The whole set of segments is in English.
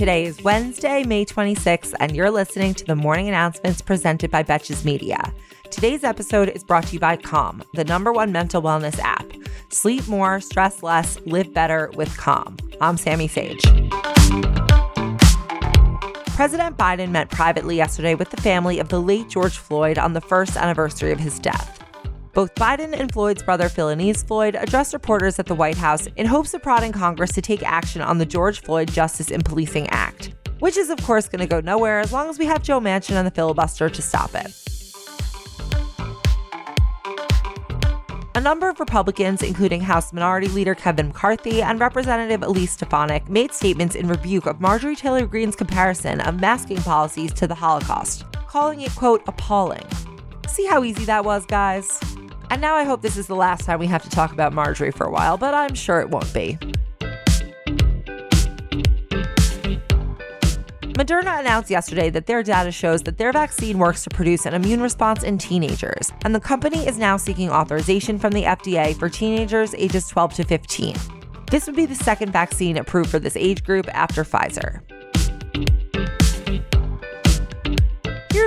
Today is Wednesday, May 26th, and you're listening to the morning announcements presented by Betches Media. Today's episode is brought to you by Calm, the number one mental wellness app. Sleep more, stress less, live better with Calm. I'm Sammy Sage. President Biden met privately yesterday with the family of the late George Floyd on the first anniversary of his death. Both Biden and Floyd's brother Philonise Floyd addressed reporters at the White House in hopes of prodding Congress to take action on the George Floyd Justice in Policing Act, which is, of course, going to go nowhere as long as we have Joe Manchin and the filibuster to stop it. A number of Republicans, including House Minority Leader Kevin McCarthy and Representative Elise Stefanik, made statements in rebuke of Marjorie Taylor Greene's comparison of masking policies to the Holocaust, calling it, quote, appalling. See how easy that was, guys? And now I hope this is the last time we have to talk about Marjorie for a while, but I'm sure it won't be. Moderna announced yesterday that their data shows that their vaccine works to produce an immune response in teenagers, and the company is now seeking authorization from the FDA for teenagers ages 12 to 15. This would be the second vaccine approved for this age group after Pfizer.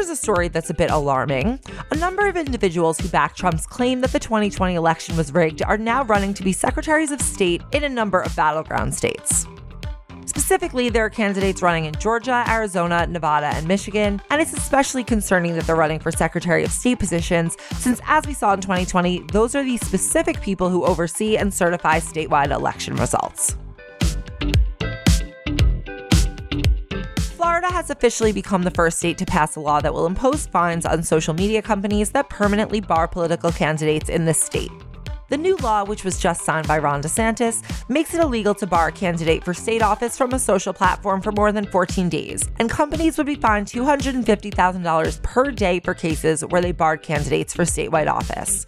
Here's a story that's a bit alarming. A number of individuals who backed Trump's claim that the 2020 election was rigged are now running to be secretaries of state in a number of battleground states. Specifically, there are candidates running in Georgia, Arizona, Nevada, and Michigan, and it's especially concerning that they're running for Secretary of State positions, since as we saw in 2020, those are the specific people who oversee and certify statewide election results. Florida has officially become the first state to pass a law that will impose fines on social media companies that permanently bar political candidates in the state. The new law, which was just signed by Ron DeSantis, makes it illegal to bar a candidate for state office from a social platform for more than 14 days, and companies would be fined $250,000 per day for cases where they barred candidates for statewide office.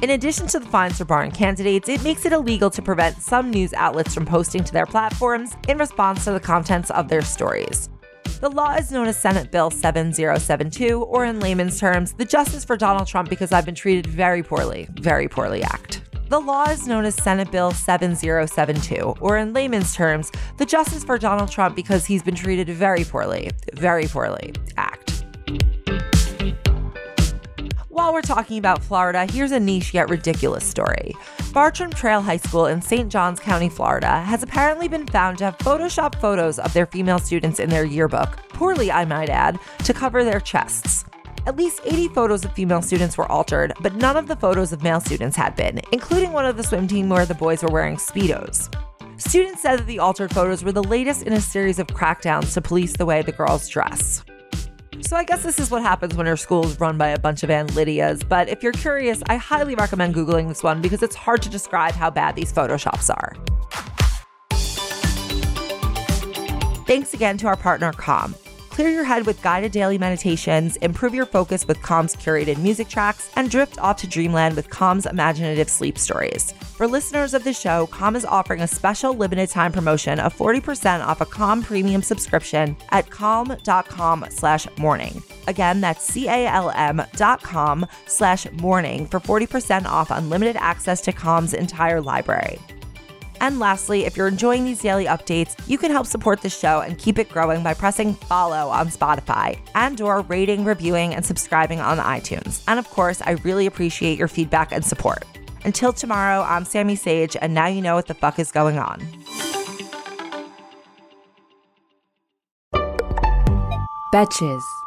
In addition to the fines for barring candidates, it makes it illegal to prevent some news outlets from posting to their platforms in response to the contents of their stories. The law is known as Senate Bill 7072, or in layman's terms, the Justice for Donald Trump because I've been treated very poorly, very poorly Act. The law is known as Senate Bill 7072, or in layman's terms, the Justice for Donald Trump because he's been treated very poorly, very poorly Act. While we're talking about Florida, here's a niche yet ridiculous story. Bartram Trail High School in St. Johns County, Florida, has apparently been found to have photoshopped photos of their female students in their yearbook, poorly, I might add, to cover their chests. At least 80 photos of female students were altered, but none of the photos of male students had been, including one of the swim team where the boys were wearing Speedos. Students said that the altered photos were the latest in a series of crackdowns to police the way the girls dress. So I guess this is what happens when your school is run by a bunch of Aunt Lydias. But if you're curious, I highly recommend Googling this one because it's hard to describe how bad these Photoshops are. Thanks again to our partner, Calm. Clear your head with guided daily meditations, improve your focus with Calm's curated music tracks, and drift off to dreamland with Calm's imaginative sleep stories. For listeners of the show, Calm is offering a special limited time promotion of 40% off a Calm premium subscription at calm.com slash morning. Again, that's C-A-L-M dot com slash morning for 40% off unlimited access to Calm's entire library. And lastly, if you're enjoying these daily updates, you can help support the show and keep it growing by pressing follow on Spotify and or rating, reviewing, and subscribing on iTunes. And of course, I really appreciate your feedback and support. Until tomorrow, I'm Sammy Sage, and now you know what the fuck is going on. Betches.